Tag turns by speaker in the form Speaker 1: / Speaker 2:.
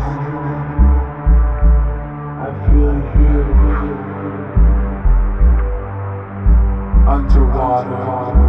Speaker 1: I feel you underwater.